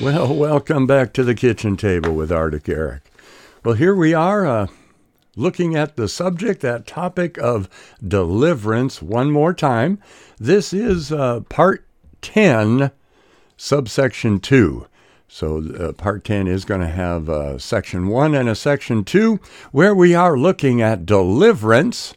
Well, welcome back to the kitchen table with Arctic Eric. Well, here we are uh, looking at the subject, that topic of deliverance one more time. This is uh, part 10, subsection 2. So, uh, part 10 is going to have a section 1 and a section 2, where we are looking at deliverance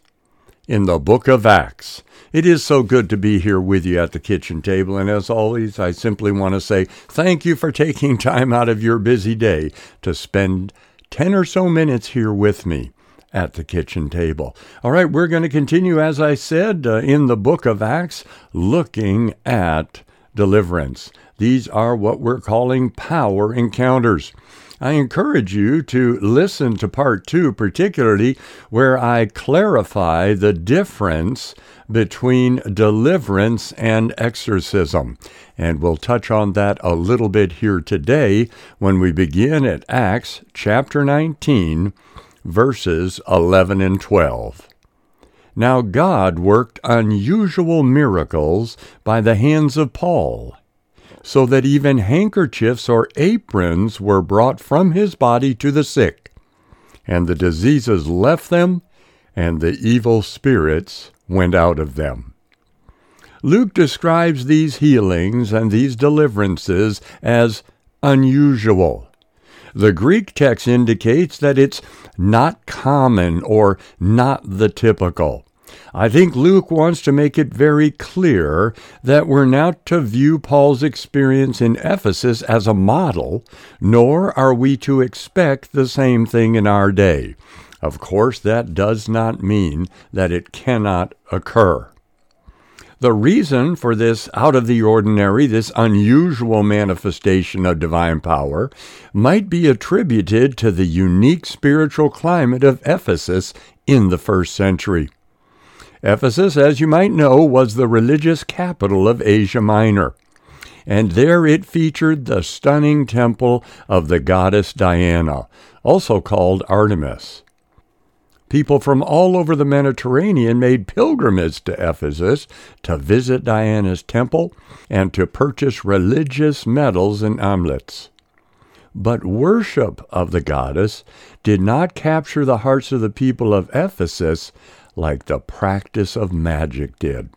in the book of Acts. It is so good to be here with you at the kitchen table, and as always, I simply want to say thank you for taking time out of your busy day to spend 10 or so minutes here with me at the kitchen table. All right, we're going to continue, as I said, uh, in the book of Acts, looking at deliverance. These are what we're calling power encounters. I encourage you to listen to part two, particularly where I clarify the difference between deliverance and exorcism. And we'll touch on that a little bit here today when we begin at Acts chapter 19, verses 11 and 12. Now God worked unusual miracles by the hands of Paul so that even handkerchiefs or aprons were brought from his body to the sick, and the diseases left them, and the evil spirits went out of them. Luke describes these healings and these deliverances as unusual. The Greek text indicates that it's not common or not the typical. I think Luke wants to make it very clear that we're not to view Paul's experience in Ephesus as a model, nor are we to expect the same thing in our day. Of course, that does not mean that it cannot occur. The reason for this out of the ordinary, this unusual manifestation of divine power, might be attributed to the unique spiritual climate of Ephesus in the first century. Ephesus, as you might know, was the religious capital of Asia Minor, and there it featured the stunning temple of the goddess Diana, also called Artemis. People from all over the Mediterranean made pilgrimage to Ephesus to visit Diana's temple and to purchase religious medals and amulets. But worship of the goddess did not capture the hearts of the people of Ephesus like the practice of magic did.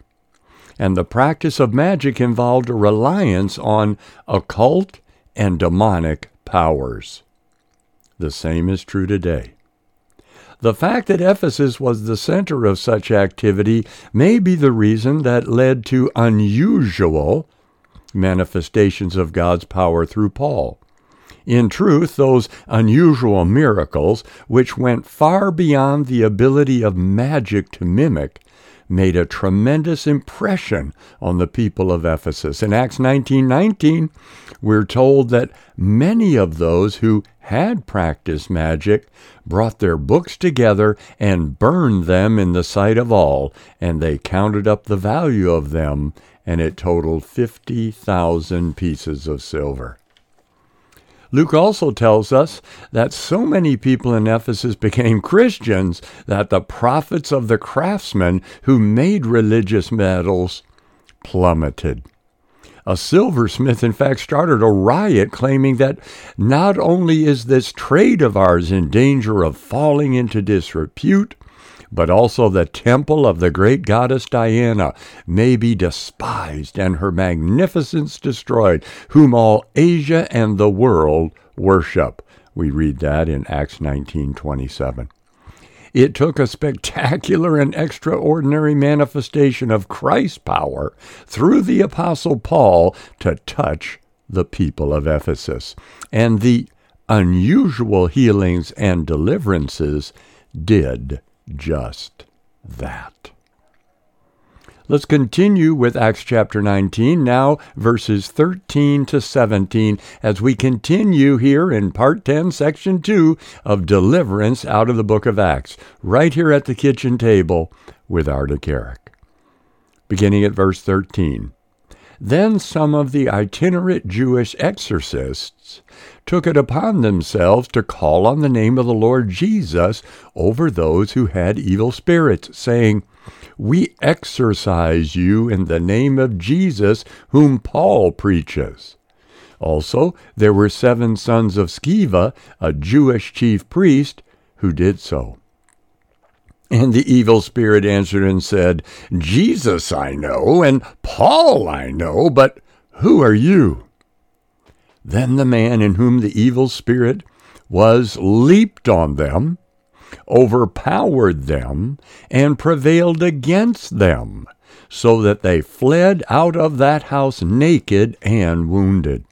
And the practice of magic involved a reliance on occult and demonic powers. The same is true today. The fact that Ephesus was the center of such activity may be the reason that led to unusual manifestations of God's power through Paul. In truth, those unusual miracles, which went far beyond the ability of magic to mimic, made a tremendous impression on the people of Ephesus. In Acts 19:19, we're told that many of those who had practiced magic brought their books together and burned them in the sight of all, and they counted up the value of them, and it totaled 50,000 pieces of silver. Luke also tells us that so many people in Ephesus became Christians that the profits of the craftsmen who made religious medals plummeted. A silversmith, in fact, started a riot claiming that not only is this trade of ours in danger of falling into disrepute, but also the temple of the great goddess Diana may be despised and her magnificence destroyed, whom all Asia and the world worship. We read that in Acts 19:27. It took a spectacular and extraordinary manifestation of Christ's power through the apostle Paul to touch the people of Ephesus. And the unusual healings and deliverances did just that. Let's continue with Acts chapter 19, now verses 13 to 17, as we continue here in part 10, section 2 of Deliverance out of the book of Acts, right here at the kitchen table with Arctic Eric. Beginning at verse 13. Then some of the itinerant Jewish exorcists took it upon themselves to call on the name of the Lord Jesus over those who had evil spirits, saying, We exorcise you in the name of Jesus, whom Paul preaches. Also, there were seven sons of Sceva, a Jewish chief priest, who did so. And the evil spirit answered and said, Jesus I know, and Paul I know, but who are you? Then the man in whom the evil spirit was leaped on them, overpowered them, and prevailed against them, so that they fled out of that house naked and wounded.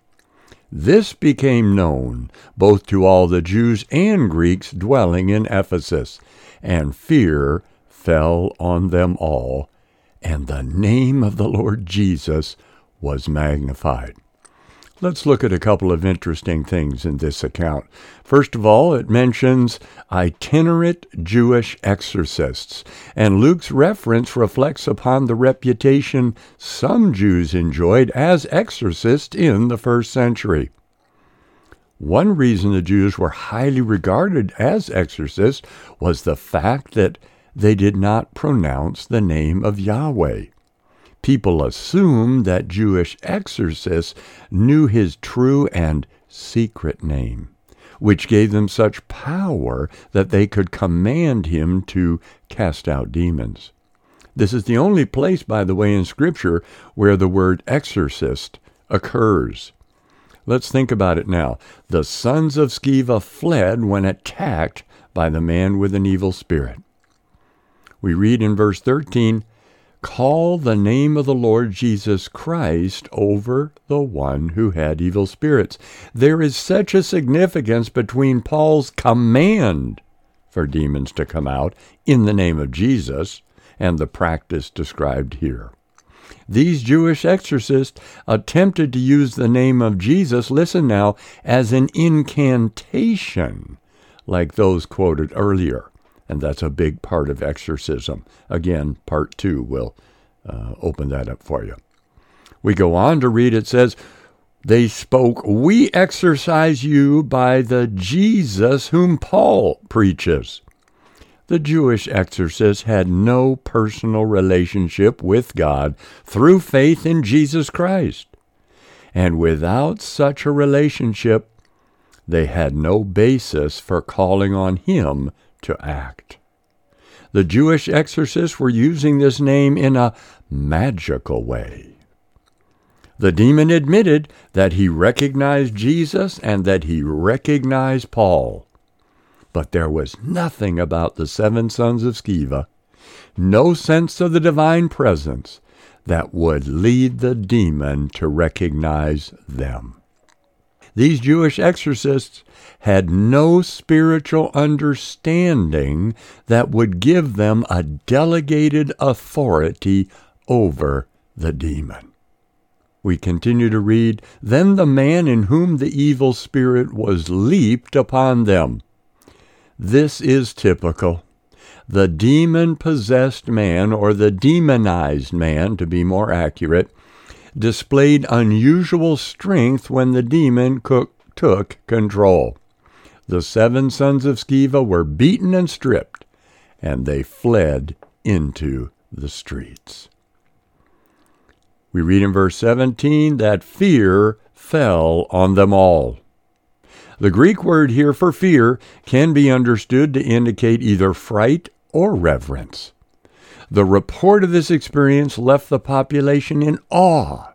This became known both to all the Jews and Greeks dwelling in Ephesus, and fear fell on them all, and the name of the Lord Jesus was magnified. Let's look at a couple of interesting things in this account. First of all, it mentions itinerant Jewish exorcists, and Luke's reference reflects upon the reputation some Jews enjoyed as exorcists in the first century. One reason the Jews were highly regarded as exorcists was the fact that they did not pronounce the name of Yahweh. People assumed that Jewish exorcists knew his true and secret name, which gave them such power that they could command him to cast out demons. This is the only place, by the way, in Scripture where the word exorcist occurs. Let's think about it now. The sons of Sceva fled when attacked by the man with an evil spirit. We read in verse 13, Call the name of the Lord Jesus Christ over the one who had evil spirits. There is such a significance between Paul's command for demons to come out in the name of Jesus and the practice described here. These Jewish exorcists attempted to use the name of Jesus, listen now, as an incantation, like those quoted earlier. And that's a big part of exorcism. Again, part two will uh, open that up for you. We go on to read, it says, They spoke, We exorcise you by the Jesus whom Paul preaches. The Jewish exorcists had no personal relationship with God through faith in Jesus Christ. And without such a relationship, they had no basis for calling on Him to act. The Jewish exorcists were using this name in a magical way. The demon admitted that he recognized Jesus and that he recognized Paul. But there was nothing about the seven sons of Sceva, no sense of the divine presence, that would lead the demon to recognize them. These Jewish exorcists had no spiritual understanding that would give them a delegated authority over the demon. We continue to read Then the man in whom the evil spirit was leaped upon them. This is typical. The demon possessed man, or the demonized man, to be more accurate, displayed unusual strength when the demon cook took control. The seven sons of Sceva were beaten and stripped, and they fled into the streets. We read in verse 17 that fear fell on them all. The Greek word here for fear can be understood to indicate either fright or reverence. The report of this experience left the population in awe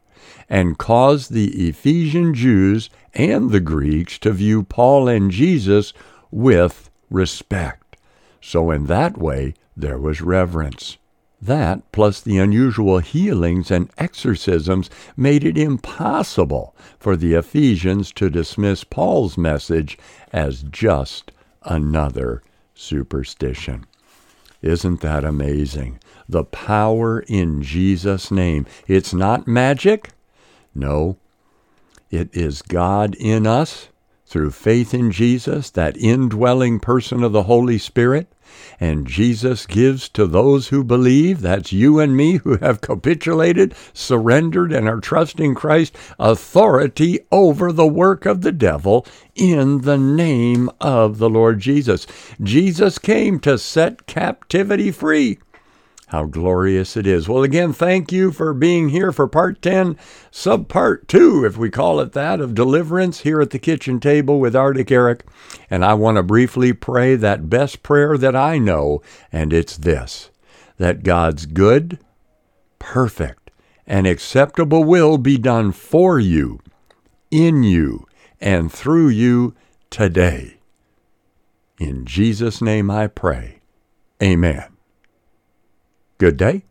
and caused the Ephesian Jews and the Greeks to view Paul and Jesus with respect. So, in that way, there was reverence. That, plus the unusual healings and exorcisms, made it impossible for the Ephesians to dismiss Paul's message as just another superstition. Isn't that amazing? The power in Jesus' name. It's not magic. No, it is God in us through faith in Jesus, that indwelling person of the Holy Spirit, and Jesus gives to those who believe, that's you and me who have capitulated, surrendered, and are trusting Christ, authority over the work of the devil in the name of the Lord Jesus. Jesus came to set captivity free. How glorious it is. Well, again, thank you for being here for part 10, sub part 2, if we call it that, of deliverance here at the kitchen table with Arctic Eric. And I want to briefly pray that best prayer that I know, and it's this that God's good, perfect, and acceptable will be done for you, in you, and through you today. In Jesus' name I pray. Amen. Good day.